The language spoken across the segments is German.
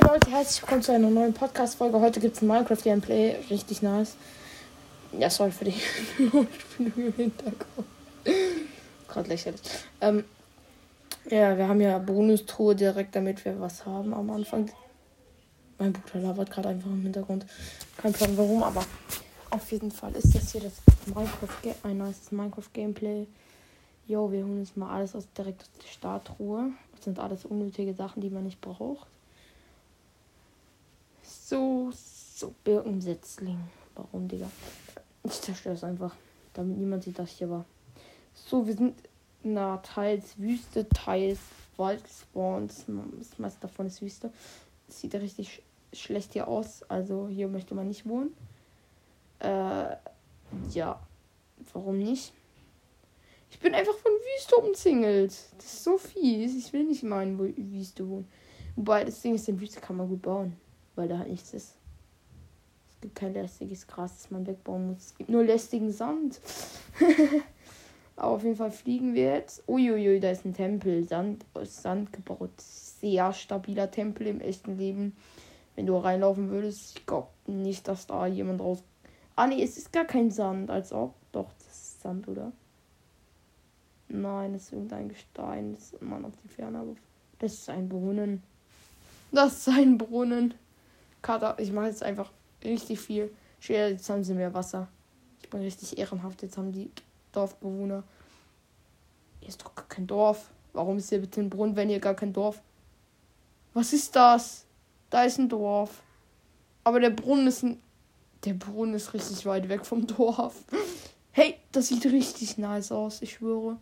Hey Leute, herzlich willkommen zu einer neuen Podcast-Folge. Heute gibt es ein Minecraft-Gameplay. Richtig nice. Ja, sorry für die Spiele im Hintergrund. Gerade lächerlich. Ähm, ja, wir haben ja Bonustruhe direkt, damit wir was haben am Anfang. Mein Bruder labert gerade einfach im Hintergrund. Kein Plan warum, aber auf jeden Fall ist das hier das Minecraft ein nice Minecraft Gameplay. Jo, wir holen uns mal alles aus direkt aus der Startruhe. Das sind alles unnötige Sachen, die man nicht braucht. So, so, Birkensetzling. Warum, Digga? Ich zerstöre es einfach, damit niemand sieht, dass ich hier war. So, wir sind na teils Wüste, teils Waldspawns. Das meiste davon ist Wüste. Es sieht richtig sch schlecht hier aus. Also hier möchte man nicht wohnen. Äh, ja. Warum nicht? Ich bin einfach von Wüste umzingelt. Das ist so fies. Ich will nicht mal in Wüste wohnen. Wobei, das Ding ist, in Wüste kann man gut bauen weil da halt nichts ist. Es gibt kein lästiges Gras, das man wegbauen muss. Es gibt nur lästigen Sand. Aber auf jeden Fall fliegen wir jetzt. Uiuiui, da ist ein Tempel. Sand aus Sand gebaut. Sehr stabiler Tempel im echten Leben. Wenn du reinlaufen würdest, ich glaube nicht, dass da jemand raus. Ah, nee, es ist gar kein Sand. Als ob. Doch, das ist Sand, oder? Nein, das ist irgendein Gestein. Das ist immer noch die Ferne. Das ist ein Brunnen. Das ist ein Brunnen. Kater, ich mache jetzt einfach richtig viel. Schwer, jetzt haben sie mehr Wasser. Ich bin richtig ehrenhaft. Jetzt haben die Dorfbewohner. Hier ist doch gar kein Dorf. Warum ist hier bitte ein Brunnen, wenn hier gar kein Dorf? Was ist das? Da ist ein Dorf. Aber der Brunnen ist ein. Der Brunnen ist richtig weit weg vom Dorf. Hey, das sieht richtig nice aus, ich schwöre.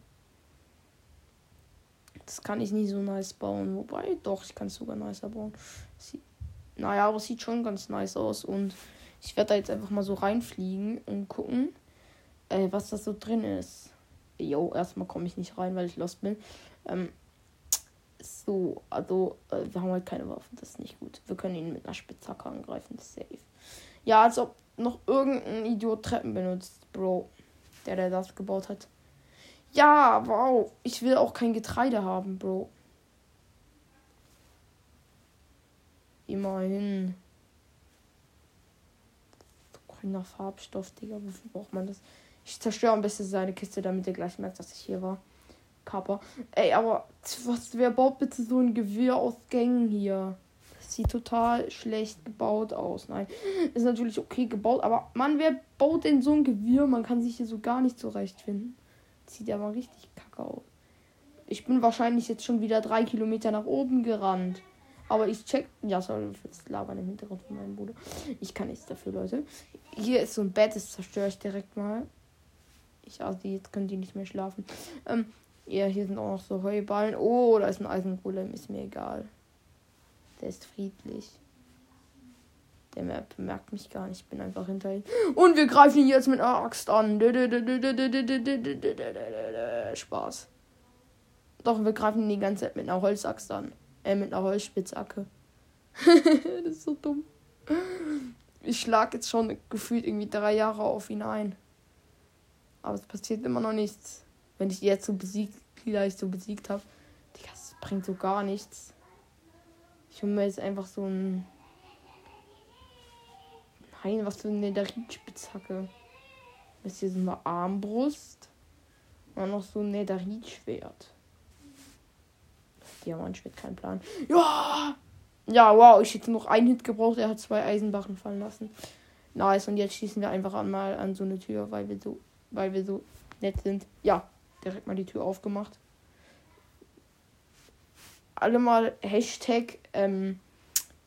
Das kann ich nie so nice bauen. Wobei, doch, ich kann es sogar nicer bauen. Sieht naja, aber sieht schon ganz nice aus. Und ich werde da jetzt einfach mal so reinfliegen und gucken, äh, was das so drin ist. Jo, erstmal komme ich nicht rein, weil ich lost bin. Ähm, so, also, äh, wir haben halt keine Waffen, das ist nicht gut. Wir können ihn mit einer Spitzhacke angreifen, das ist safe. Ja, als ob noch irgendein Idiot Treppen benutzt, Bro. Der, der das gebaut hat. Ja, wow. Ich will auch kein Getreide haben, Bro. Immerhin. Grüner Farbstoff, Digga. Wofür braucht man das? Ich zerstöre am besten seine Kiste, damit er gleich merkt, dass ich hier war. Kappa. Ey, aber was, wer baut bitte so ein Gewirr aus Gängen hier? Das sieht total schlecht gebaut aus. Nein, ist natürlich okay gebaut, aber Mann, wer baut denn so ein Gewirr? Man kann sich hier so gar nicht zurechtfinden. Sieht aber richtig kacke aus. Ich bin wahrscheinlich jetzt schon wieder drei Kilometer nach oben gerannt. Aber ich check. Ja, sorry für das Labern im Hintergrund von meinem Bruder. Ich kann nichts dafür, Leute. Hier ist so ein Bett, das zerstöre ich direkt mal. Ich also jetzt können die nicht mehr schlafen. Ähm, ja, hier sind auch noch so Heuballen. Oh, da ist ein Eisengolem, ist mir egal. Der ist friedlich. Der bemerkt mich gar nicht. Ich bin einfach hinter ihm. Und wir greifen ihn jetzt mit einer Axt an. Spaß. Doch, wir greifen ihn die ganze Zeit mit einer Holzaxt an. Äh, mit einer Holzspitzhacke. das ist so dumm. Ich schlag jetzt schon gefühlt irgendwie drei Jahre auf ihn ein. Aber es passiert immer noch nichts. Wenn ich jetzt so besiegt, vielleicht so besiegt habe. Das bringt so gar nichts. Ich hole mir jetzt einfach so ein. Nein, was für eine Nederit-Spitzhacke. Das hier so eine Armbrust. Und noch so ein Nederit-Schwert. Diamantschwert, kein Plan. Ja! Ja, wow, ich hätte noch einen Hit gebraucht. Er hat zwei Eisenbachen fallen lassen. Nice, und jetzt schießen wir einfach einmal an so eine Tür, weil wir so, weil wir so nett sind. Ja, direkt mal die Tür aufgemacht. Alle mal Hashtag, ähm,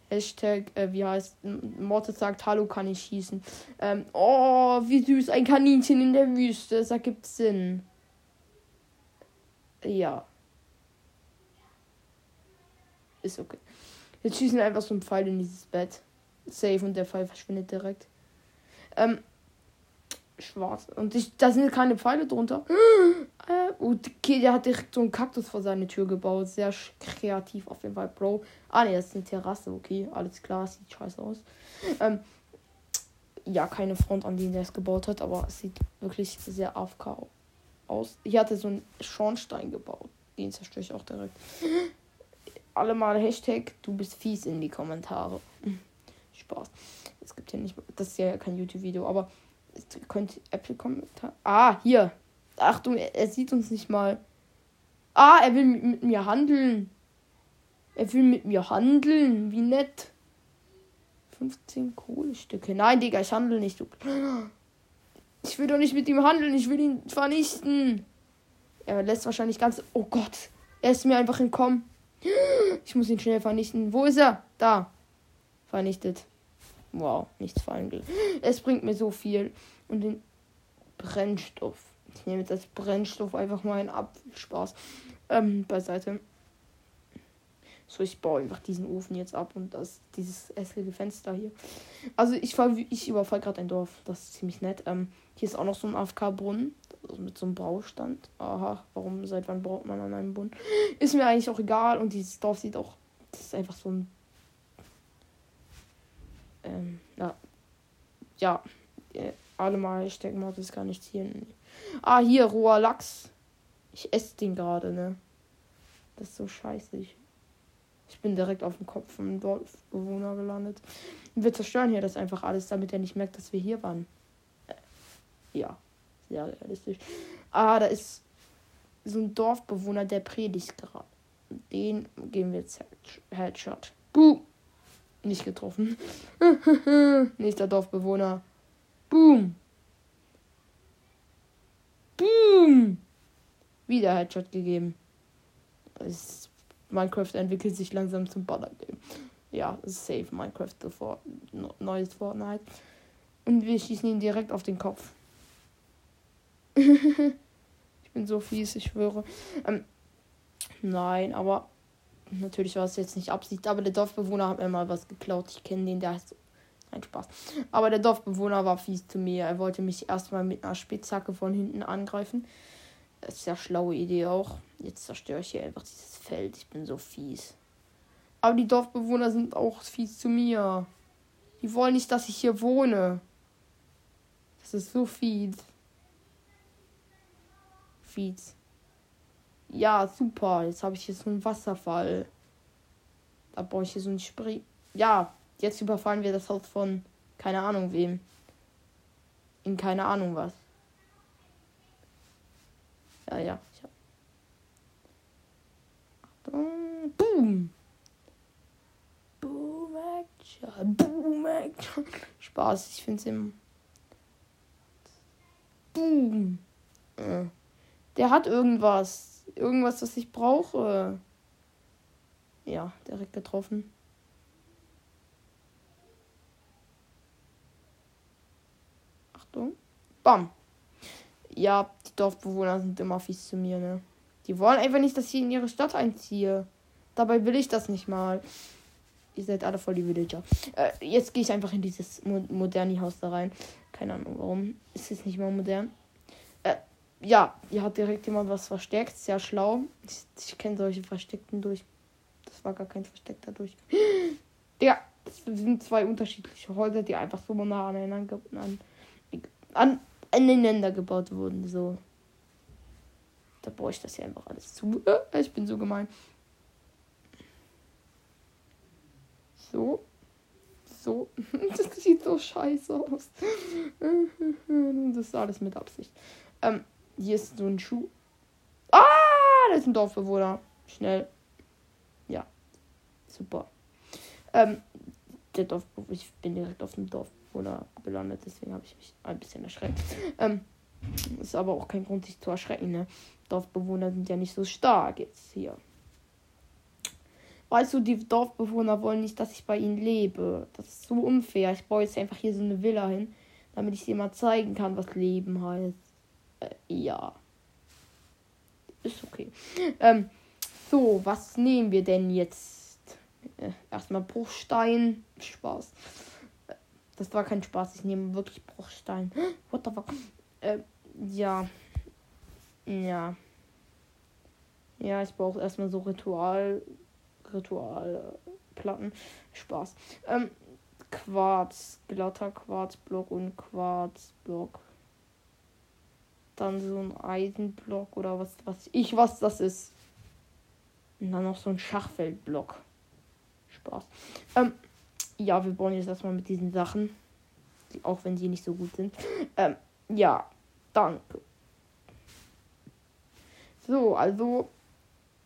Hashtag, äh, wie heißt, Morte sagt, hallo, kann ich schießen. Ähm, oh, wie süß, ein Kaninchen in der Wüste, das ergibt Sinn. Ja. Ist okay. Jetzt schießen einfach so einen Pfeil in dieses Bett. Safe und der Pfeil verschwindet direkt. Ähm, schwarz. Und ich, da sind keine Pfeile drunter. Äh, und okay, der hat direkt so einen Kaktus vor seine Tür gebaut. Sehr kreativ auf jeden Fall, Bro. Ah, ne, das ist eine Terrasse. Okay, alles klar. Sieht scheiße aus. Ähm, ja, keine Front, an die der es gebaut hat, aber es sieht wirklich sehr AFK aus. Hier hatte so einen Schornstein gebaut. Den zerstöre ich auch direkt. Alle mal Hashtag du bist fies in die Kommentare. Spaß. Es gibt ja nicht, das ist ja kein YouTube-Video, aber könnt Apple Kommentar. Ah, hier. Achtung, er, er, sieht uns nicht mal. Ah, er will mit, mit mir handeln. Er will mit mir handeln. Wie nett. 15 Kohlestücke. Nein, Digga, ich handle nicht. Du. Ich will doch nicht mit ihm handeln. Ich will ihn vernichten. Er lässt wahrscheinlich ganz. Oh Gott. Er ist mir einfach entkommen. Ich muss ihn schnell vernichten. Wo ist er? Da. Vernichtet. Wow, nichts fallen. Es bringt mir so viel. Und den Brennstoff. Ich nehme jetzt als Brennstoff einfach mal einen Apfelspaß ähm, beiseite. So, ich baue einfach diesen Ofen jetzt ab und das dieses hässliche Fenster hier. Also ich fall, ich überfall gerade ein Dorf. Das ist ziemlich nett. Ähm, hier ist auch noch so ein AFK-Brunnen. Mit so einem Baustand. Aha, warum, seit wann braucht man an einem Brunnen? Ist mir eigentlich auch egal. Und dieses Dorf sieht auch. Das ist einfach so ein. Ähm, ja. Ja. Äh, alle mal, mal, das gar nichts hier. Ah, hier, roher Lachs. Ich esse den gerade, ne? Das ist so scheiße. Ich ich bin direkt auf dem Kopf vom Dorfbewohner gelandet. wir zerstören hier das einfach alles, damit er nicht merkt, dass wir hier waren. Äh, ja, sehr realistisch. Ah, da ist so ein Dorfbewohner, der predigt gerade. Den geben wir jetzt Headshot. Boom! Nicht getroffen. Nächster Dorfbewohner. Boom! Boom! Wieder Headshot gegeben. Es Minecraft entwickelt sich langsam zum Baller-Game. Ja, safe Minecraft sofort. Neues Fortnite. Und wir schießen ihn direkt auf den Kopf. ich bin so fies, ich schwöre. Ähm, nein, aber natürlich war es jetzt nicht Absicht. Aber der Dorfbewohner hat mir mal was geklaut. Ich kenne den, der heißt. Nein, Spaß. Aber der Dorfbewohner war fies zu mir. Er wollte mich erstmal mit einer Spitzhacke von hinten angreifen. Das ist ja schlaue Idee auch. Jetzt zerstöre ich hier einfach dieses Feld. Ich bin so fies. Aber die Dorfbewohner sind auch fies zu mir. Die wollen nicht, dass ich hier wohne. Das ist so fies. Fies. Ja, super. Jetzt habe ich hier so einen Wasserfall. Da brauche ich hier so einen Spree. Ja, jetzt überfallen wir das Haus von keine Ahnung wem. In keine Ahnung was. Ja, ja. Achtung. Boom. Boom Action. Boom Action. Spaß, ich finde es im. Boom. Äh. Der hat irgendwas. Irgendwas, was ich brauche. Ja, direkt getroffen. Achtung. Bam. Ja, die Dorfbewohner sind immer fies zu mir, ne? Die wollen einfach nicht, dass ich in ihre Stadt einziehe. Dabei will ich das nicht mal. Ihr seid alle voll die Villager. Äh, jetzt gehe ich einfach in dieses Mo moderne Haus da rein. Keine Ahnung warum. Ist es nicht mal modern? Ja, hier hat direkt jemand was versteckt. Sehr schlau. Ich, ich kenne solche Versteckten durch. Das war gar kein versteckter durch. Ja, das sind zwei unterschiedliche Häuser, die einfach so nah aneinander an, an, aneinander gebaut wurden. So. Da brauche ich das ja einfach alles zu. Äh, ich bin so gemein. So. So. Das sieht so scheiße aus. Das ist alles mit Absicht. Ähm, hier ist so ein Schuh. Ah, da ist ein Dorfbewohner. Schnell. Ja. Super. Ähm, der Dorfbewohner. Ich bin direkt auf dem Dorf oder gelandet. Deswegen habe ich mich ein bisschen erschreckt. Ähm, ist aber auch kein Grund, sich zu erschrecken. Ne? Dorfbewohner sind ja nicht so stark jetzt hier. Weißt du, die Dorfbewohner wollen nicht, dass ich bei ihnen lebe. Das ist so unfair. Ich baue jetzt einfach hier so eine Villa hin, damit ich dir mal zeigen kann, was Leben heißt. Äh, ja. Ist okay. Ähm, so, was nehmen wir denn jetzt? Äh, erstmal Bruchstein. Spaß. Das war kein Spaß. Ich nehme wirklich Bruchstein. What the fuck? Äh, ja. Ja. Ja, ich brauche erstmal so Ritual. Ritualplatten. Spaß. Ähm, Quarz. Glatter Quarzblock und Quarzblock. Dann so ein Eisenblock oder was, was ich, was das ist. Und dann noch so ein Schachfeldblock. Spaß. Ähm, ja, wir bauen jetzt erstmal mit diesen Sachen. Auch wenn sie nicht so gut sind. Ähm, ja, danke. So, also.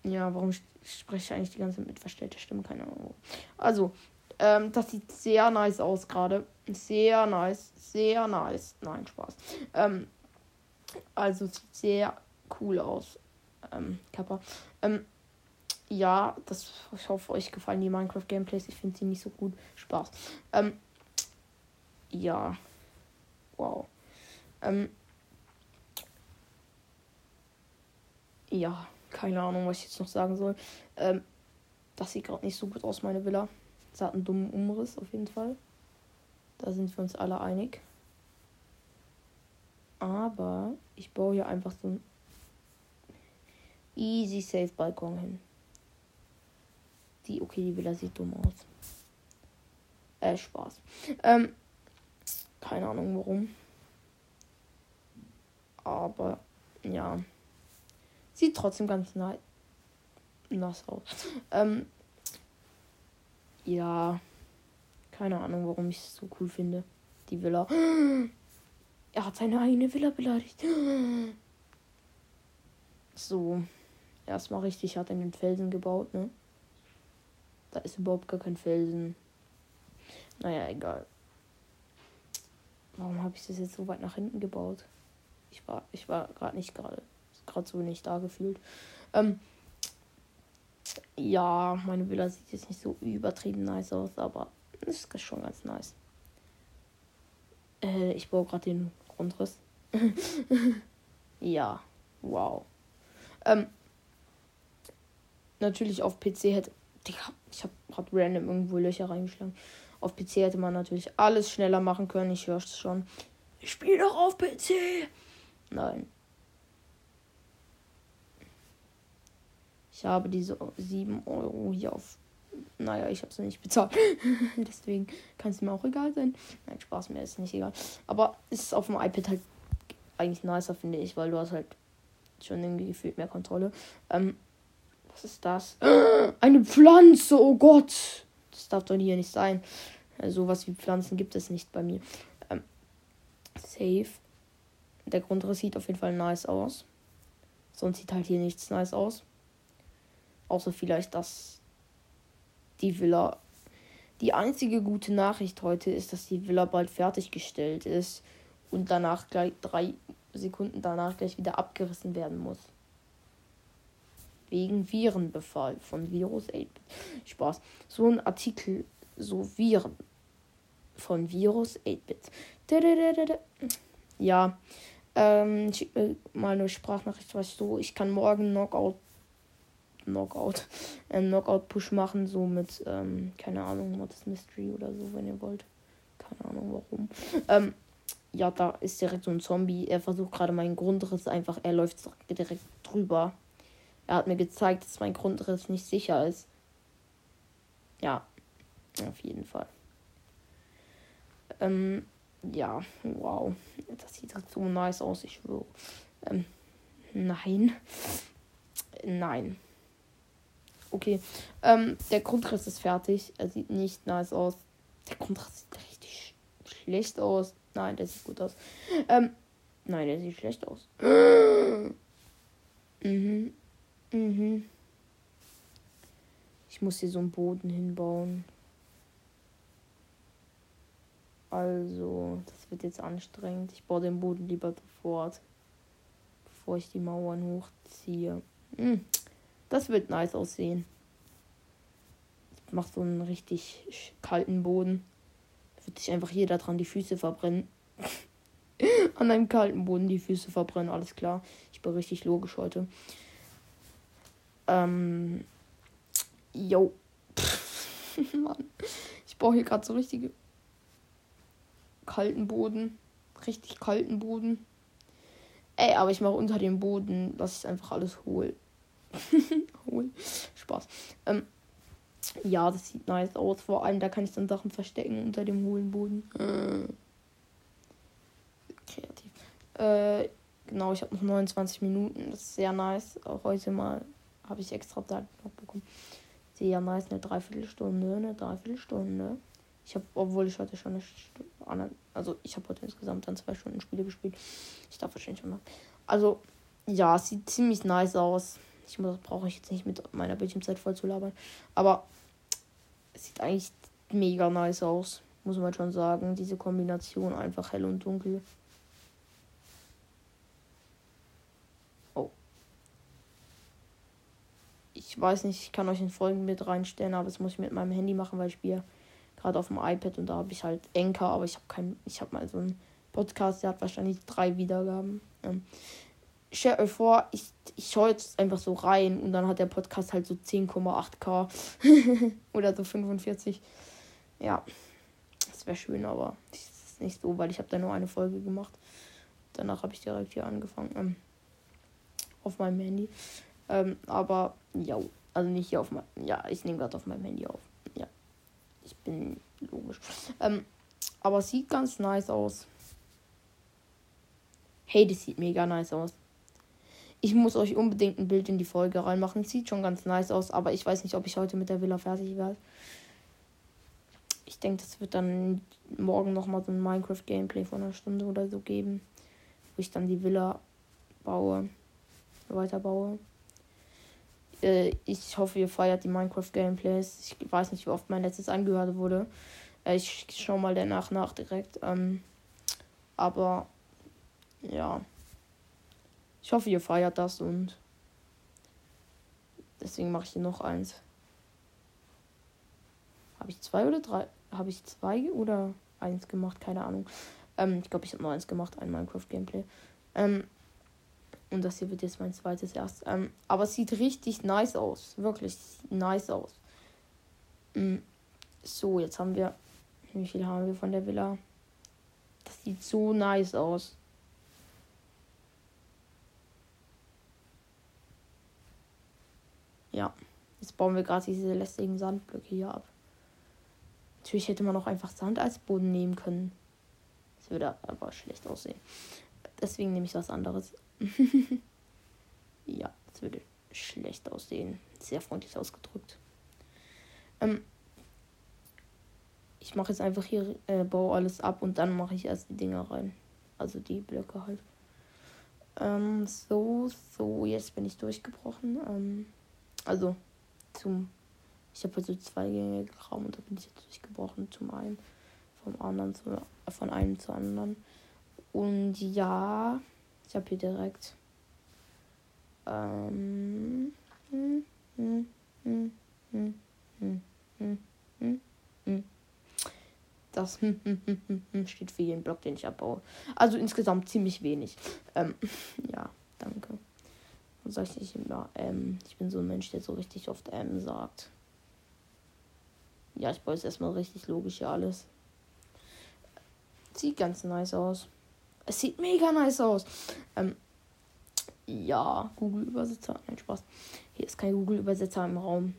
Ja, warum spreche ich eigentlich die ganze Zeit mit verstellter Stimme? Keine Ahnung. Also, ähm, das sieht sehr nice aus gerade. Sehr nice. Sehr nice. Nein, Spaß. Ähm, also, sieht sehr cool aus. Ähm, Kappa. Ähm, ja, das, ich hoffe, euch gefallen die Minecraft-Gameplays. Ich finde sie nicht so gut. Spaß. Ähm, ja. Wow. Ähm, ja, keine Ahnung, was ich jetzt noch sagen soll. Ähm, das sieht gerade nicht so gut aus, meine Villa. Es hat einen dummen Umriss auf jeden Fall. Da sind wir uns alle einig. Aber ich baue hier einfach so ein easy safe Balkon hin. Die, okay, die Villa sieht dumm aus. Äh, Spaß. Ähm, keine Ahnung warum. Aber, ja. Sieht trotzdem ganz nice nass aus. Ähm, ja. Keine Ahnung, warum ich es so cool finde. Die Villa. Er hat seine eigene Villa beleidigt. So. Erstmal richtig hat er den Felsen gebaut, ne? Da ist überhaupt gar kein Felsen. Naja, egal. Warum habe ich das jetzt so weit nach hinten gebaut? Ich war, ich war gerade nicht gerade, gerade so nicht da gefühlt. Ähm, ja, meine Villa sieht jetzt nicht so übertrieben nice aus, aber ist schon ganz nice. Äh, ich baue gerade den Grundriss. ja, wow. Ähm, natürlich auf PC hätte. Digga, ich habe gerade random irgendwo Löcher reingeschlagen. Auf PC hätte man natürlich alles schneller machen können. Ich höre es schon. Ich spiele doch auf PC. Nein. Ich habe diese 7 Euro hier auf. Naja, ich habe sie nicht bezahlt. Deswegen kann es mir auch egal sein. Nein, Spaß, mir ist nicht egal. Aber ist auf dem iPad halt eigentlich nicer, finde ich, weil du hast halt schon irgendwie gefühlt mehr Kontrolle. Ähm, was ist das? Eine Pflanze, oh Gott! Das darf doch hier nicht sein. Also, sowas wie Pflanzen gibt es nicht bei mir. Ähm, safe. Der Grundriss sieht auf jeden Fall nice aus. Sonst sieht halt hier nichts nice aus. Außer vielleicht, dass die Villa. Die einzige gute Nachricht heute ist, dass die Villa bald fertiggestellt ist und danach gleich drei Sekunden danach gleich wieder abgerissen werden muss. Wegen Virenbefall von Virus 8. Spaß. So ein Artikel, so Viren von Virus 8-Bit. Ja, ähm, schick mir mal eine Sprachnachricht, was so, ich kann morgen Knockout, Knockout, ähm, Knockout-Push machen, so mit, ähm, keine Ahnung, Modest Mystery oder so, wenn ihr wollt. Keine Ahnung warum. Ähm, ja, da ist direkt so ein Zombie. Er versucht gerade meinen Grundriss einfach, er läuft direkt drüber. Er hat mir gezeigt, dass mein Grundriss nicht sicher ist. Ja, auf jeden Fall. Ähm, ja, wow. Das sieht so nice aus, ich schwöre. Ähm, nein. Nein. Okay. Ähm, der Grundriss ist fertig. Er sieht nicht nice aus. Der Grundriss sieht richtig sch schlecht aus. Nein, der sieht gut aus. Ähm, nein, der sieht schlecht aus. mhm. Mhm. Ich muss hier so einen Boden hinbauen. Also, das wird jetzt anstrengend. Ich baue den Boden lieber sofort, bevor ich die Mauern hochziehe. Hm, das wird nice aussehen. Ich mache so einen richtig kalten Boden. Wird sich einfach jeder dran die Füße verbrennen. An einem kalten Boden die Füße verbrennen, alles klar. Ich bin richtig logisch heute. Ähm. Jo. Mann. Ich baue hier gerade so richtige kalten Boden. Richtig kalten Boden. Ey, aber ich mache unter dem Boden, lasse ich einfach alles hohl. hohl. Spaß. Ähm, ja, das sieht nice aus. Vor allem, da kann ich dann Sachen verstecken unter dem hohlen Boden. Äh. Kreativ. Äh, genau, ich habe noch 29 Minuten. Das ist sehr nice. Auch heute mal habe ich extra Zeit noch bekommen. Sehr nice, eine Dreiviertelstunde, eine Dreiviertelstunde. Ich habe, obwohl ich heute schon eine Stunde, also ich habe heute insgesamt dann zwei Stunden Spiele gespielt. Ich darf wahrscheinlich schon mal. Also, ja, sieht ziemlich nice aus. Ich brauche ich jetzt nicht mit meiner Bildschirmzeit voll zu labern. Aber es sieht eigentlich mega nice aus. Muss man schon sagen. Diese Kombination einfach hell und dunkel. Oh. Ich weiß nicht, ich kann euch in Folgen mit reinstellen, aber das muss ich mit meinem Handy machen, weil ich spiele gerade auf dem iPad und da habe ich halt Enker, aber ich habe kein, ich habe mal so einen Podcast, der hat wahrscheinlich drei Wiedergaben. Ähm, stellt euch vor, ich, ich schaue jetzt einfach so rein und dann hat der Podcast halt so 10,8k oder so 45. Ja, das wäre schön, aber das ist nicht so, weil ich habe da nur eine Folge gemacht. Danach habe ich direkt hier angefangen ähm, auf meinem Handy. Ähm, aber ja, also nicht hier auf meinem, ja, ich nehme gerade auf meinem Handy auf. Ja, ich bin logisch. Ähm, aber es sieht ganz nice aus. Hey, das sieht mega nice aus. Ich muss euch unbedingt ein Bild in die Folge reinmachen. Sieht schon ganz nice aus, aber ich weiß nicht, ob ich heute mit der Villa fertig werde. Ich denke, das wird dann morgen nochmal so ein Minecraft-Gameplay von einer Stunde oder so geben. Wo ich dann die Villa baue. Weiterbaue. Äh, ich hoffe, ihr feiert die Minecraft-Gameplays. Ich weiß nicht, wie oft mein letztes angehört wurde. Äh, ich schau mal danach nach direkt. Ähm, aber ja. Ich hoffe, ihr feiert das und deswegen mache ich hier noch eins. Habe ich zwei oder drei? Habe ich zwei oder eins gemacht? Keine Ahnung. Ähm, ich glaube, ich habe nur eins gemacht, ein Minecraft-Gameplay. Ähm, und das hier wird jetzt mein zweites erst. Ähm, aber es sieht richtig nice aus. Wirklich nice aus. Ähm, so, jetzt haben wir. Wie viel haben wir von der Villa? Das sieht so nice aus. Ja. Jetzt bauen wir gerade diese lästigen Sandblöcke hier ab. Natürlich hätte man auch einfach Sand als Boden nehmen können. Das würde aber schlecht aussehen. Deswegen nehme ich was anderes. ja, das würde schlecht aussehen. Sehr freundlich ausgedrückt. Ähm, ich mache jetzt einfach hier, äh, baue alles ab und dann mache ich erst die Dinger rein. Also die Blöcke halt. Ähm, so, so, jetzt bin ich durchgebrochen. Ähm, also zum. Ich habe halt so zwei Gänge gegraben und da bin ich jetzt durchgebrochen zum einen. Vom anderen zu, von einem zu anderen. Und ja, ich habe hier direkt. Ähm. Hm, hm, hm, hm, hm, hm, hm, hm. Das steht für jeden Block, den ich abbaue. Also insgesamt ziemlich wenig. Ähm, ja, danke sag ich immer ähm. Ich bin so ein Mensch, der so richtig oft ähm sagt. Ja, ich baue jetzt erstmal richtig logisch hier alles. Sieht ganz nice aus. Es sieht mega nice aus. Ähm, ja, Google-Übersetzer. Nein, Spaß. Hier ist kein Google-Übersetzer im Raum.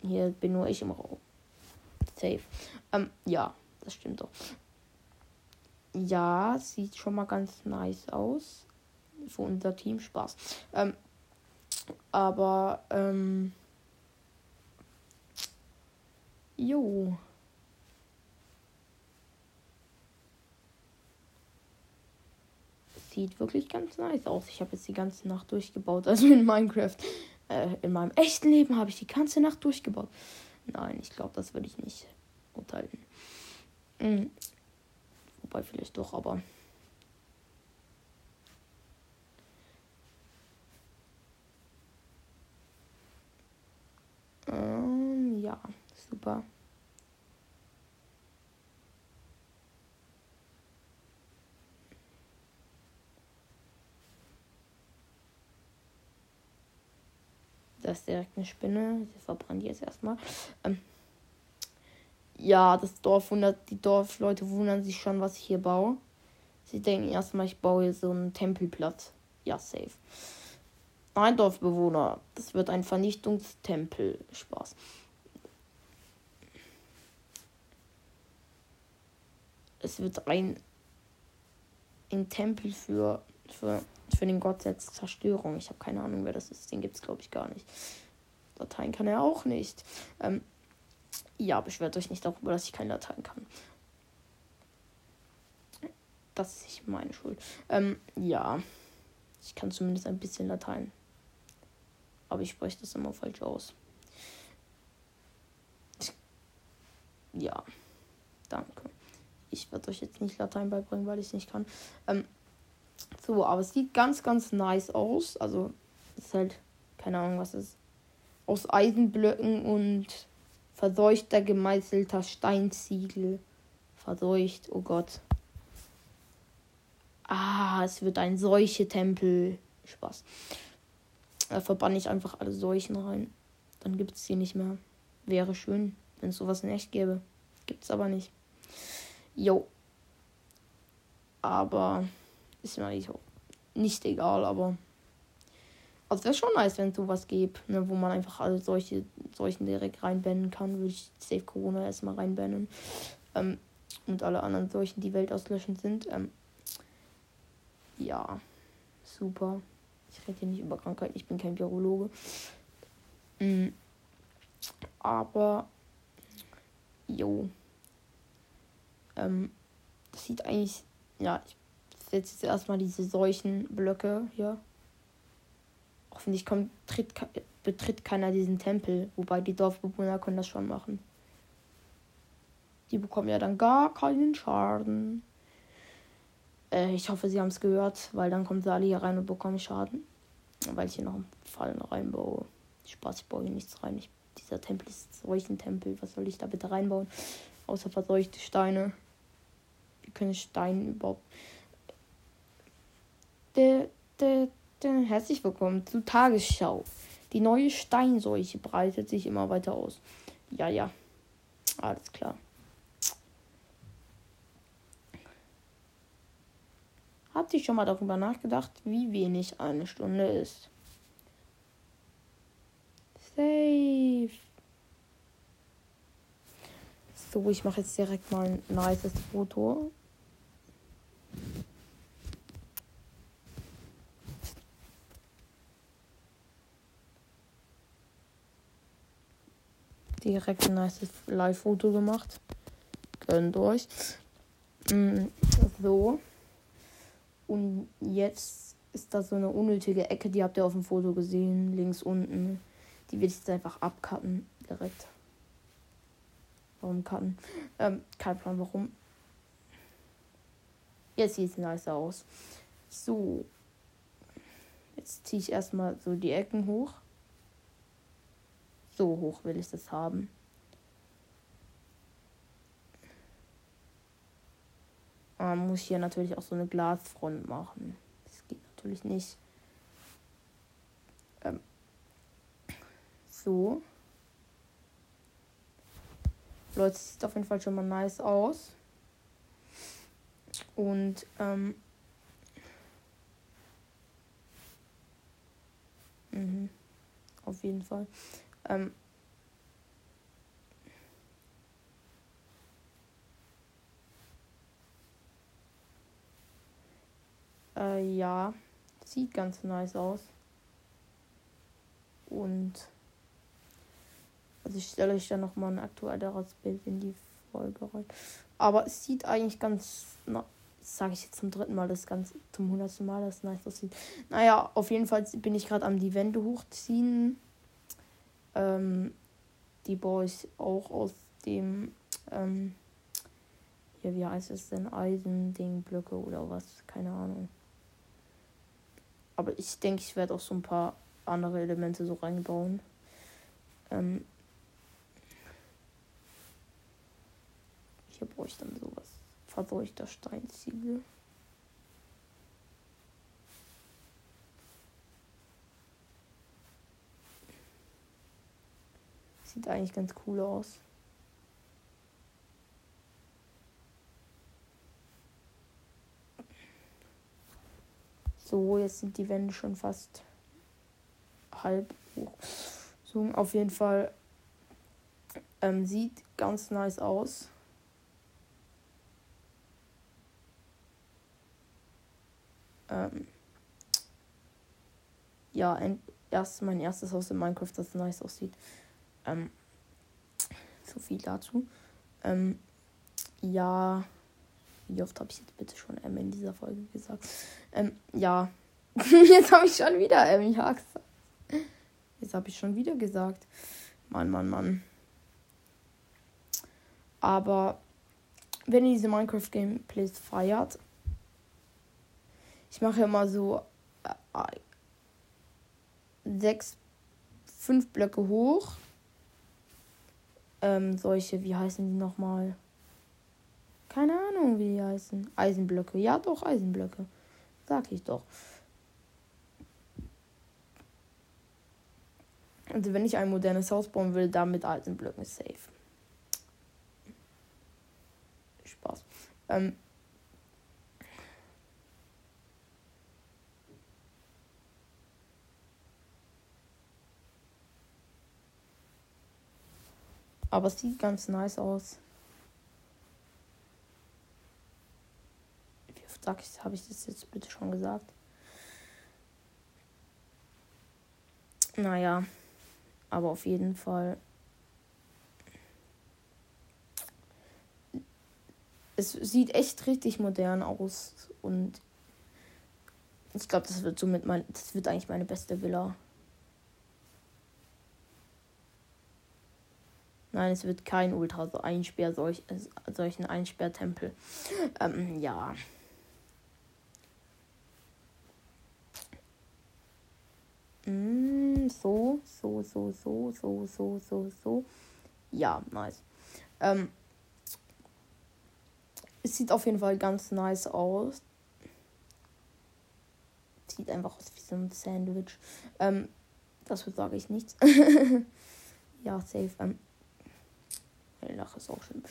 Hier bin nur ich im Raum. Safe. Ähm, ja, das stimmt doch. Ja, sieht schon mal ganz nice aus. Für unser Team Spaß. Ähm, aber, ähm. Jo. Sieht wirklich ganz nice aus. Ich habe jetzt die ganze Nacht durchgebaut. Also in Minecraft. Äh, in meinem echten Leben habe ich die ganze Nacht durchgebaut. Nein, ich glaube, das würde ich nicht urteilen. Mhm. Wobei vielleicht doch, aber Ähm, ja, super. Das ist direkt eine Spinne. Sie verbrannt jetzt erstmal. Ähm, ja, das Dorf wundert, die Dorfleute wundern sich schon, was ich hier baue. Sie denken erstmal, ich baue hier so einen Tempelplatz. Ja, safe. Ein Dorfbewohner. Das wird ein Vernichtungstempel. Spaß. Es wird ein, ein Tempel für Für, für den Gott setzt Zerstörung. Ich habe keine Ahnung, wer das ist. Den gibt es, glaube ich, gar nicht. Latein kann er auch nicht. Ähm, ja, beschwert euch nicht darüber, dass ich kein Latein kann. Das ist nicht meine Schuld. Ähm, ja. Ich kann zumindest ein bisschen Latein. Aber ich spreche das immer falsch aus. Ja. Danke. Ich werde euch jetzt nicht Latein beibringen, weil ich es nicht kann. Ähm, so, aber es sieht ganz, ganz nice aus. Also, es ist halt, keine Ahnung, was ist. Aus Eisenblöcken und verseuchter, gemeißelter Steinziegel. Verseucht, oh Gott. Ah, es wird ein Seuche-Tempel. Spaß. Da verbanne ich einfach alle Seuchen rein. Dann gibt es die nicht mehr. Wäre schön, wenn es sowas in echt gäbe. Gibt es aber nicht. Jo. Aber ist mir eigentlich nicht egal, aber. Also wäre schon nice, wenn es sowas gäbe, ne, wo man einfach alle solche solchen direkt reinbannen kann. Würde ich Safe Corona erstmal reinbannen. Ähm, und alle anderen solchen, die weltauslöschend sind. Ähm, ja, super. Ich rede hier nicht über Krankheiten, ich bin kein Virologe. Mhm. Aber, jo. Ähm, das sieht eigentlich, ja, ich setze jetzt erstmal diese Seuchenblöcke hier. Hoffentlich kommt, tritt, betritt keiner diesen Tempel, wobei die Dorfbewohner können das schon machen. Die bekommen ja dann gar keinen Schaden. Äh, ich hoffe, sie haben es gehört, weil dann kommen sie alle hier rein und bekommen Schaden. Weil ich hier noch einen Fallen reinbaue. Spaß, ich baue hier nichts rein. Ich, dieser Tempel ist solchen Tempel. Was soll ich da bitte reinbauen? Außer verseuchte Steine. Wie können Steine überhaupt. De, de, de. Herzlich willkommen zur Tagesschau. Die neue Steinseuche breitet sich immer weiter aus. Ja, ja. Alles klar. Habt ihr schon mal darüber nachgedacht, wie wenig eine Stunde ist? Safe. So, ich mache jetzt direkt mal ein nices Foto. Direkt ein nices Live-Foto gemacht. Gönnt euch. Mm, so. Und jetzt ist da so eine unnötige Ecke, die habt ihr auf dem Foto gesehen, links unten. Die will ich jetzt einfach abcutten, direkt. Warum cutten? Ähm, kein Plan, warum. Jetzt sieht es nice aus. So. Jetzt ziehe ich erstmal so die Ecken hoch. So hoch will ich das haben. Man muss hier natürlich auch so eine Glasfront machen. Das geht natürlich nicht. Ähm, so. Leute, sieht auf jeden Fall schon mal nice aus. Und ähm, mhm, auf jeden Fall. Ähm, Äh, ja, sieht ganz nice aus. Und also ich stelle euch dann nochmal ein aktuelleres Bild in die Folge rein. Aber es sieht eigentlich ganz, na, sage ich jetzt zum dritten Mal, das ganz zum hundertsten Mal, das nice aussieht. Naja, auf jeden Fall bin ich gerade am die Wände hochziehen. Ähm, die baue ich auch aus dem, ähm, ja, wie heißt es denn, Eisending, Blöcke oder was, keine Ahnung. Aber ich denke, ich werde auch so ein paar andere Elemente so reinbauen. Ähm hier brauche ich dann sowas. Verseuchter Steinziegel. Sieht eigentlich ganz cool aus. So, jetzt sind die Wände schon fast halb hoch. So, auf jeden Fall ähm, sieht ganz nice aus. Ähm, ja, ein, erst mein erstes Haus in Minecraft, das nice aussieht. Ähm, so viel dazu. Ähm, ja, wie oft habe ich jetzt bitte schon M in dieser Folge gesagt? Ähm, ja, jetzt habe ich schon wieder M ja gesagt. Jetzt habe ich schon wieder gesagt. Mann, Mann, Mann. Aber wenn ihr diese Minecraft-Gameplays feiert, ich mache immer so äh, sechs, fünf Blöcke hoch. Ähm, solche, wie heißen die nochmal? Keine Ahnung, wie die heißen. Eisenblöcke. Ja, doch, Eisenblöcke. Sag ich doch. Also wenn ich ein modernes Haus bauen will, dann mit Eisenblöcken safe. Spaß. Ähm, Aber es sieht ganz nice aus. Wie oft habe ich das jetzt bitte schon gesagt? Naja, aber auf jeden Fall. Es sieht echt richtig modern aus und ich glaube, das wird somit mein, das wird eigentlich meine beste Villa. Nein, es wird kein Ultra so Einsperr, solch, äh, solchen Einsperrtempel. Ähm, ja. Mm, so, so, so, so, so, so, so, so. Ja, nice. Ähm, es sieht auf jeden Fall ganz nice aus. Sieht einfach aus wie so ein Sandwich. Ähm, das sage ich nichts. ja, safe. Ähm, Lach ist auch schön.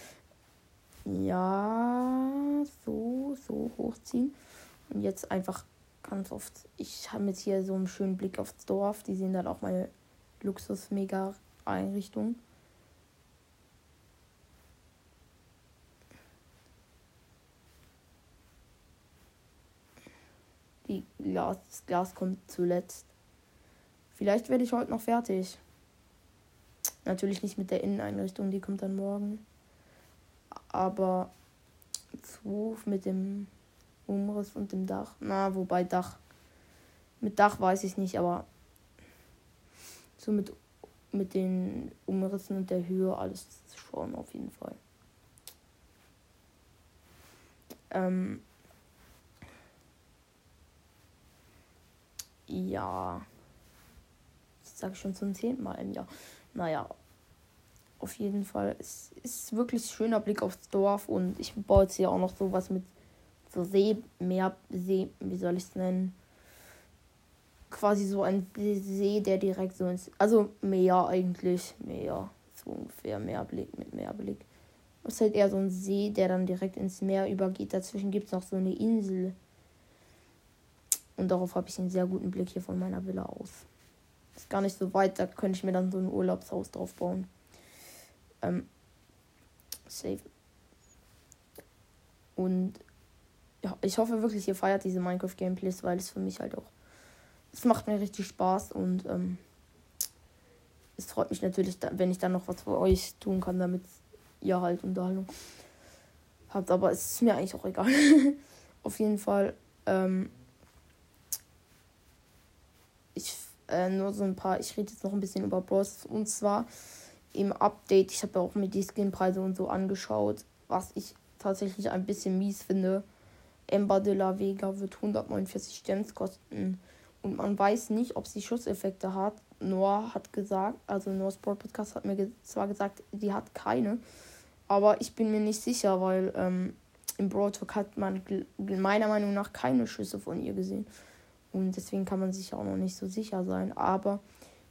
Ja, so, so hochziehen. Und jetzt einfach ganz oft. Ich habe jetzt hier so einen schönen Blick aufs Dorf. Die sehen dann auch meine Luxus-Mega-Einrichtung. Die Glas, das Glas kommt zuletzt. Vielleicht werde ich heute noch fertig. Natürlich nicht mit der Inneneinrichtung, die kommt dann morgen. Aber so mit dem Umriss und dem Dach. Na, wobei Dach. Mit Dach weiß ich nicht, aber so mit, mit den Umrissen und der Höhe alles schon auf jeden Fall. Ähm, ja. Das sage ich schon zum zehnten Mal im Jahr naja, auf jeden Fall. Es ist wirklich ein schöner Blick aufs Dorf und ich baue jetzt hier auch noch sowas mit so See, Meer, See, wie soll ich es nennen? Quasi so ein See, der direkt so ins. Also Meer eigentlich. Meer. So ungefähr Meerblick mit Meerblick. Es ist halt eher so ein See, der dann direkt ins Meer übergeht. Dazwischen gibt es noch so eine Insel. Und darauf habe ich einen sehr guten Blick hier von meiner Villa aus. Ist gar nicht so weit, da könnte ich mir dann so ein Urlaubshaus drauf bauen. Ähm, safe. Und ja, ich hoffe wirklich, ihr feiert diese Minecraft-Gameplays, weil es für mich halt auch. Es macht mir richtig Spaß und ähm, es freut mich natürlich, wenn ich dann noch was für euch tun kann, damit ihr halt Unterhaltung habt. Aber es ist mir eigentlich auch egal. Auf jeden Fall. Ähm, ich äh, nur so ein paar, ich rede jetzt noch ein bisschen über Bros. Und zwar im Update, ich habe ja auch mir die Skinpreise und so angeschaut, was ich tatsächlich ein bisschen mies finde. Ember de la Vega wird 149 Gems kosten. Und man weiß nicht, ob sie Schusseffekte hat. Noah hat gesagt, also Noah Sport Podcast hat mir ge zwar gesagt, die hat keine. Aber ich bin mir nicht sicher, weil ähm, im Broad Talk hat man meiner Meinung nach keine Schüsse von ihr gesehen. Und deswegen kann man sich auch noch nicht so sicher sein. Aber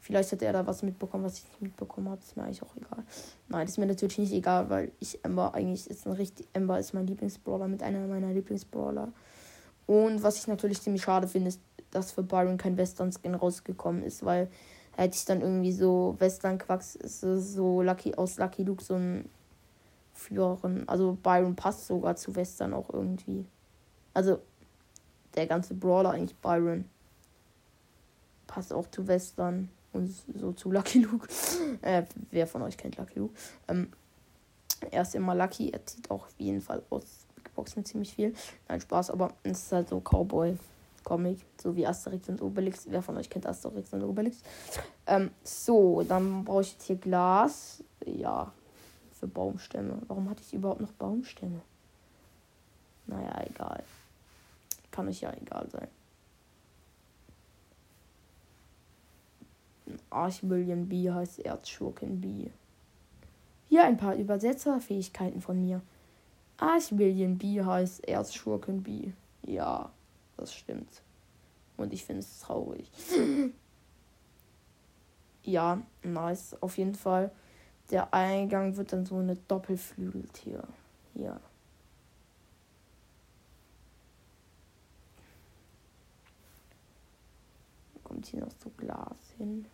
vielleicht hat er da was mitbekommen, was ich nicht mitbekommen habe. Ist mir eigentlich auch egal. Nein, ist mir natürlich nicht egal, weil ich Ember eigentlich ist ein richtig. Ember ist mein Lieblingsbrawler mit einer meiner Lieblingsbrawler. Und was ich natürlich ziemlich schade finde, ist, dass für Byron kein Western-Skin rausgekommen ist, weil hätte ich dann irgendwie so Western-Quacks, so Lucky aus Lucky Luke so ein Führerin. Also Byron passt sogar zu Western auch irgendwie. Also der ganze Brawler eigentlich Byron passt auch zu Western und so zu Lucky Luke. äh, wer von euch kennt Lucky Luke? Ähm, er ist immer Lucky, er zieht auch auf jeden Fall aus Boxen ziemlich viel. Nein, Spaß, aber es ist halt so Cowboy-Comic, so wie Asterix und Obelix. Wer von euch kennt Asterix und Obelix? Ähm, so, dann brauche ich jetzt hier Glas. Ja, für Baumstämme. Warum hatte ich überhaupt noch Baumstämme? Naja, egal. Kann euch ja egal sein. Archmillion B heißt Erzschurken B. Hier ein paar Übersetzerfähigkeiten von mir. Archmillion B heißt Erzschurken B. Ja, das stimmt. Und ich finde es traurig. ja, nice. Auf jeden Fall. Der Eingang wird dann so eine Doppelflügeltür. Hier. Kommt hier noch so Glas hin.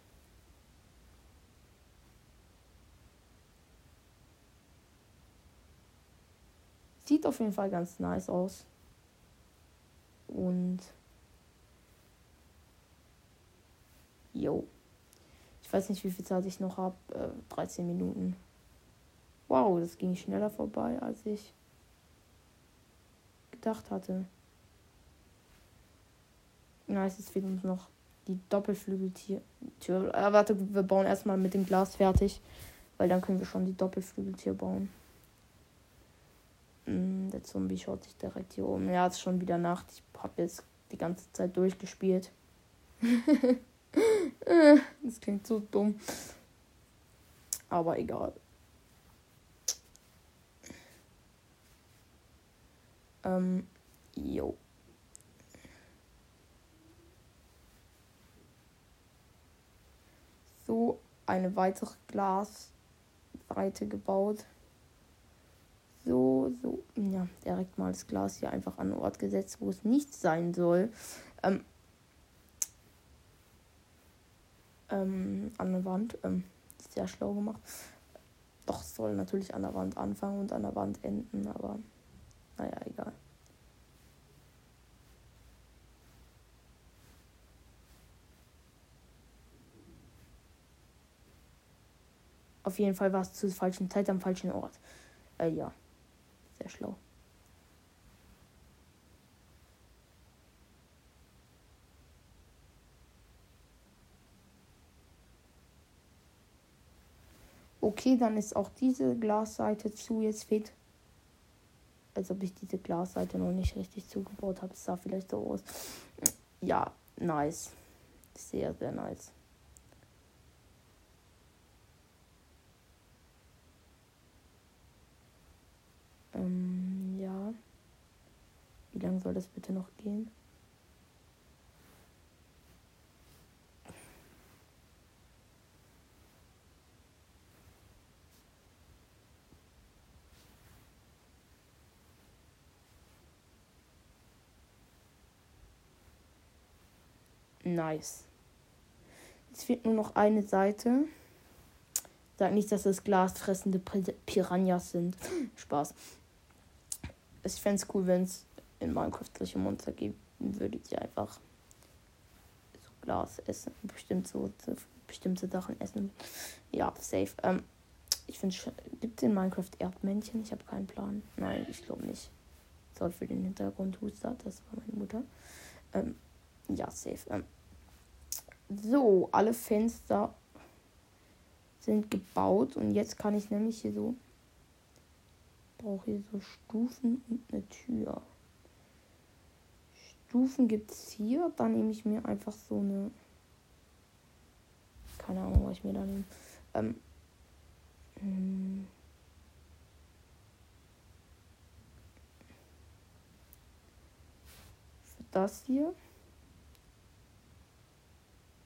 Sieht auf jeden Fall ganz nice aus. Und. Jo. Ich weiß nicht, wie viel Zeit ich noch habe. Äh, 13 Minuten. Wow, das ging schneller vorbei, als ich gedacht hatte. Nice, es fehlt uns noch die Doppelflügeltür. Äh, warte, wir bauen erstmal mit dem Glas fertig. Weil dann können wir schon die Doppelflügeltür bauen. Der Zombie schaut sich direkt hier oben. Ja, es ist schon wieder Nacht. Ich habe jetzt die ganze Zeit durchgespielt. das klingt so dumm. Aber egal. Ähm, jo. So, eine weitere Glasseite gebaut so, so, ja, direkt mal das Glas hier einfach an den Ort gesetzt, wo es nicht sein soll. Ähm, ähm, an der Wand. Ähm, sehr schlau gemacht. Doch, es soll natürlich an der Wand anfangen und an der Wand enden, aber naja, egal. Auf jeden Fall war es zur falschen Zeit am falschen Ort. Äh, ja. Sehr schlau. Okay, dann ist auch diese Glasseite zu. Jetzt fehlt, als ob ich diese Glasseite noch nicht richtig zugebaut habe. Es sah vielleicht so aus. Ja, nice. Sehr, sehr nice. Ähm, ja. Wie lange soll das bitte noch gehen? Nice. Es fehlt nur noch eine Seite. Sag nicht, dass das glasfressende Piranhas sind. Spaß ich fände es cool, wenn es in Minecraft solche Monster geben würde, die einfach so Glas essen, bestimmt so bestimmte Sachen essen. Ja, safe. Ähm, ich finde, gibt es in Minecraft Erdmännchen? Ich habe keinen Plan. Nein, ich glaube nicht. Soll für den Hintergrund Huster, das war meine Mutter. Ähm, ja, safe. Ähm, so, alle Fenster sind gebaut und jetzt kann ich nämlich hier so brauche hier so Stufen und eine Tür. Stufen gibt es hier. Dann nehme ich mir einfach so eine. Keine Ahnung, was ich mir da nehme. Ähm, hm. Für das hier.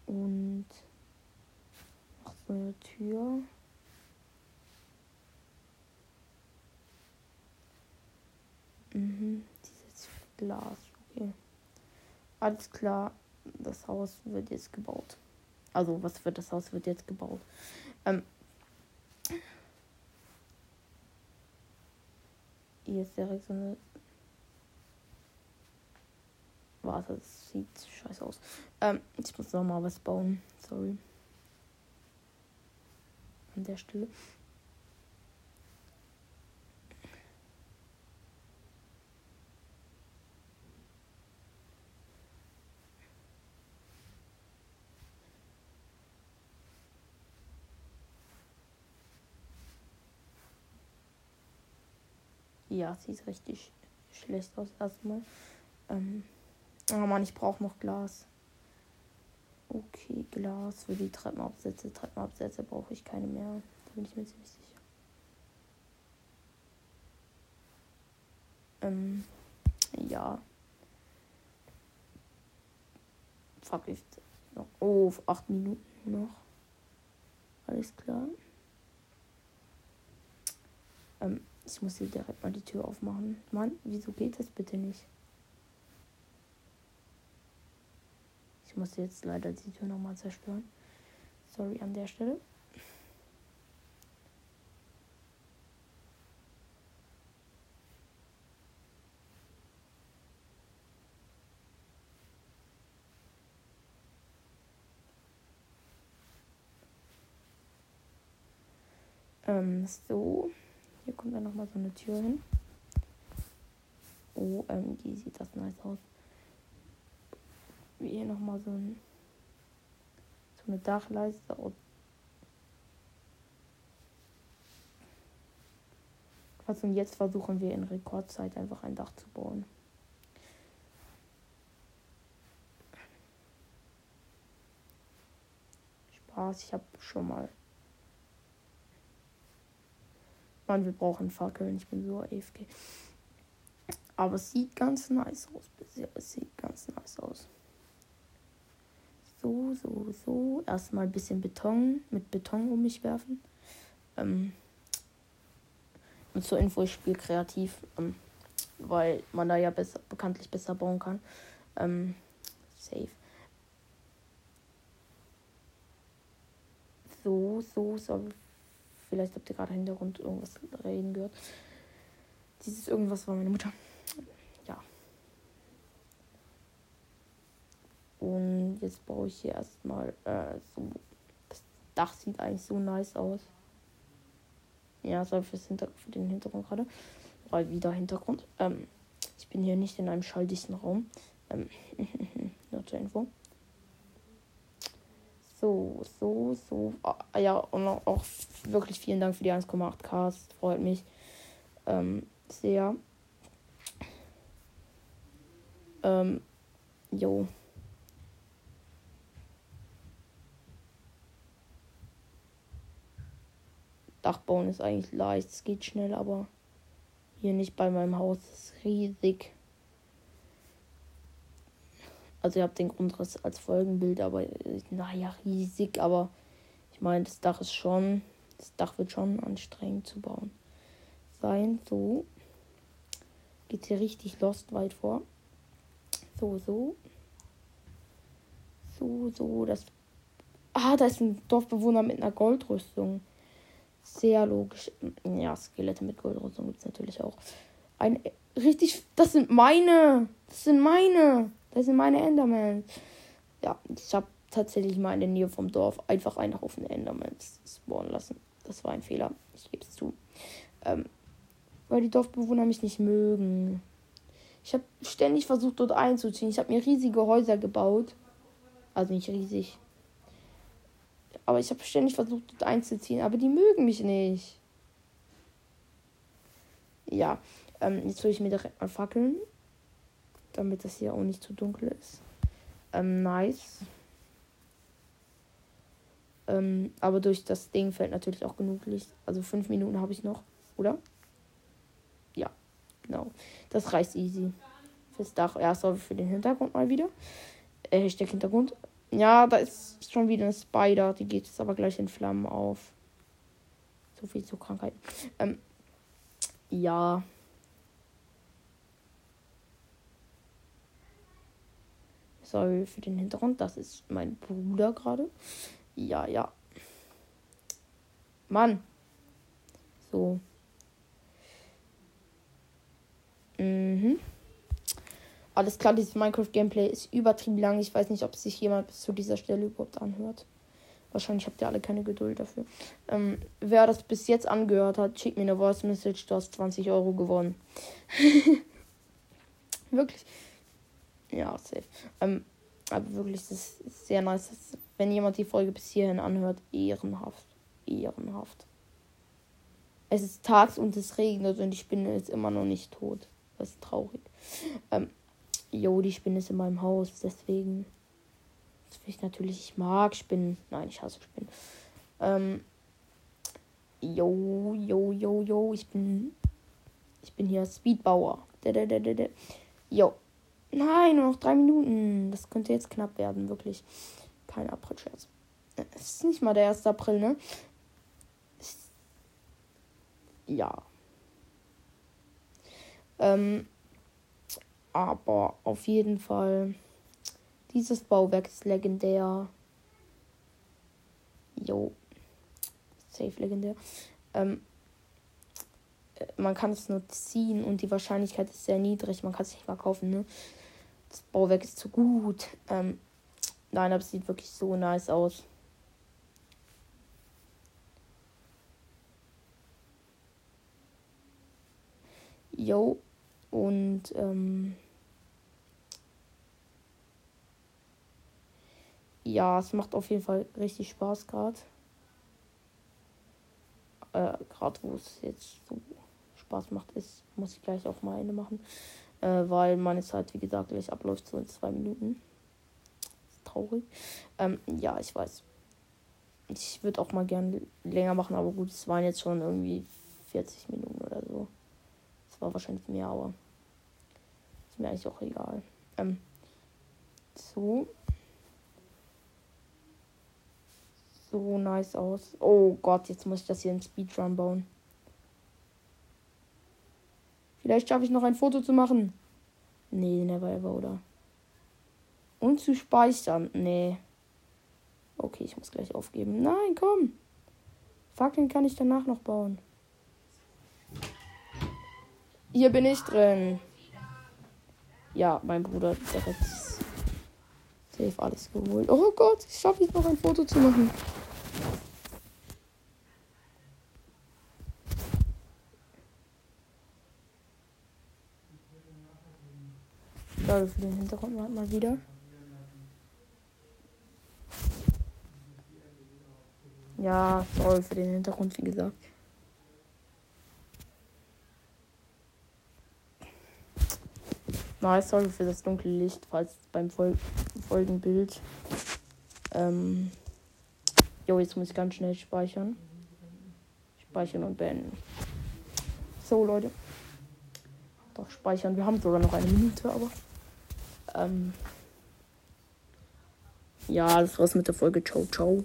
Und noch so eine Tür. Mhm, dieses Glas. Okay. Alles klar. Das Haus wird jetzt gebaut. Also, was wird das Haus wird jetzt gebaut? Ähm, hier ist direkt so eine. warte, das sieht scheiße aus. Ähm, ich muss noch mal was bauen. Sorry. An der Stelle. Ja, sieht richtig schlecht aus erstmal. Ähm, oh Mann, ich brauche noch Glas. Okay, Glas für die Treppenabsätze. Treppenabsätze brauche ich keine mehr. Da bin ich mir ziemlich sicher. Ähm, ja. Fuck, ich noch. Oh, acht Minuten noch. Alles klar. Ähm, ich muss hier direkt mal die Tür aufmachen. Mann, wieso geht das bitte nicht? Ich muss jetzt leider die Tür nochmal zerstören. Sorry an der Stelle. Ähm, so. Hier kommt dann nochmal so eine Tür hin. OMG, ähm, sieht das nice aus. Hier nochmal so, ein, so eine Dachleiste. Was und jetzt versuchen wir in Rekordzeit einfach ein Dach zu bauen. Spaß, ich habe schon mal Mann, wir brauchen Fackeln. Ich bin so AFK. Aber es sieht ganz nice aus bisher. Es sieht ganz nice aus. So, so, so. Erstmal ein bisschen Beton mit Beton um mich werfen. Ähm und zur Info, ich spiele kreativ, ähm, weil man da ja besser, bekanntlich besser bauen kann. Ähm, safe. So, so, so. Vielleicht habt ihr gerade Hintergrund irgendwas reden gehört. Dieses irgendwas war meine Mutter. Ja. Und jetzt baue ich hier erstmal äh, so. Das Dach sieht eigentlich so nice aus. Ja, sorry fürs Hinter für den Hintergrund gerade. Mal wieder Hintergrund. Ähm, ich bin hier nicht in einem schalldichten Raum. Ähm, nur zur Info. So, so, so. Ah, ja, und auch wirklich vielen Dank für die 1,8K. Das freut mich ähm, sehr. Ähm, jo. Dachbauen ist eigentlich leicht, es geht schnell, aber hier nicht bei meinem Haus. Das ist riesig. Also ihr habt den Grundriss als Folgenbild, aber naja, riesig, aber ich meine, das Dach ist schon, das Dach wird schon anstrengend zu bauen sein. So. Geht hier richtig lost weit vor. So, so. So, so, das. Ah, da ist ein Dorfbewohner mit einer Goldrüstung. Sehr logisch. Ja, Skelette mit Goldrüstung gibt es natürlich auch. Ein richtig. Das sind meine. Das sind meine. Das sind meine Endermans. Ja, ich habe tatsächlich mal in der Nähe vom Dorf einfach einen Haufen Endermans spawnen lassen. Das war ein Fehler. Ich gebe es zu. Ähm, weil die Dorfbewohner mich nicht mögen. Ich habe ständig versucht, dort einzuziehen. Ich habe mir riesige Häuser gebaut. Also nicht riesig. Aber ich habe ständig versucht, dort einzuziehen. Aber die mögen mich nicht. Ja, ähm, jetzt hole ich mir direkt mal Fackeln damit das hier auch nicht zu dunkel ist. Ähm, nice. Ähm, aber durch das Ding fällt natürlich auch genug Licht. Also fünf Minuten habe ich noch, oder? Ja, genau. Das reicht easy. Fürs Dach. Ja, sorry für den Hintergrund mal wieder. Äh, Hashtag Hintergrund. Ja, da ist schon wieder eine Spider. Die geht jetzt aber gleich in Flammen auf. So viel zu Krankheiten. Ähm, ja. Sorry für den Hintergrund. Das ist mein Bruder gerade. Ja, ja. Mann. So. Mhm. Alles klar, dieses Minecraft-Gameplay ist übertrieben lang. Ich weiß nicht, ob sich jemand bis zu dieser Stelle überhaupt anhört. Wahrscheinlich habt ihr alle keine Geduld dafür. Ähm, wer das bis jetzt angehört hat, schickt mir eine Voice Message. Du hast 20 Euro gewonnen. wirklich. Ja, safe. Ähm, aber wirklich, das ist sehr nice, dass, wenn jemand die Folge bis hierhin anhört. Ehrenhaft. Ehrenhaft. Es ist tags und es regnet und die Spinne ist immer noch nicht tot. Das ist traurig. Ähm, jo, die Spinne ist in meinem Haus, deswegen. Ich natürlich, ich mag Spinnen. Nein, ich hasse Spinnen. Ähm, jo, jo, jo, jo, ich bin. Ich bin hier Speedbauer. Jo. Nein, nur noch drei Minuten. Das könnte jetzt knapp werden, wirklich. Kein April-Scherz. Es ist nicht mal der 1. April, ne? Ja. Ähm, aber auf jeden Fall. Dieses Bauwerk ist legendär. Jo. Safe legendär. Ähm, äh, man kann es nur ziehen und die Wahrscheinlichkeit ist sehr niedrig. Man kann es nicht mal kaufen, ne? Das Bauwerk ist zu gut. Ähm, nein, aber es sieht wirklich so nice aus. Jo. Und ähm, ja, es macht auf jeden Fall richtig Spaß gerade. Äh, gerade wo es jetzt so Spaß macht, ist, muss ich gleich auch mal eine machen. Äh, weil meine Zeit, wie gesagt, gleich abläuft so in zwei Minuten. Ist traurig. Ähm, ja, ich weiß. Ich würde auch mal gern länger machen, aber gut, es waren jetzt schon irgendwie 40 Minuten oder so. Es war wahrscheinlich mehr, aber ist mir eigentlich auch egal. Ähm, so. so nice aus. Oh Gott, jetzt muss ich das hier in Speedrun bauen. Vielleicht schaffe ich noch ein Foto zu machen. Nee, never ever, oder? Und zu speichern. Nee. Okay, ich muss gleich aufgeben. Nein, komm. Fackeln kann ich danach noch bauen. Hier bin ich drin. Ja, mein Bruder direkt safe alles geholt. Oh Gott, ich schaffe jetzt noch ein Foto zu machen. Sorry für den Hintergrund mal wieder. Ja, sorry für den Hintergrund, wie gesagt. Nice, sorry für das dunkle Licht, falls beim Fol Folgenbild. Ähm. Jo, jetzt muss ich ganz schnell speichern. Speichern und beenden. So, Leute. Doch, speichern. Wir haben sogar noch eine Minute, aber. Ähm. Ja, das war's mit der Folge. Ciao, ciao.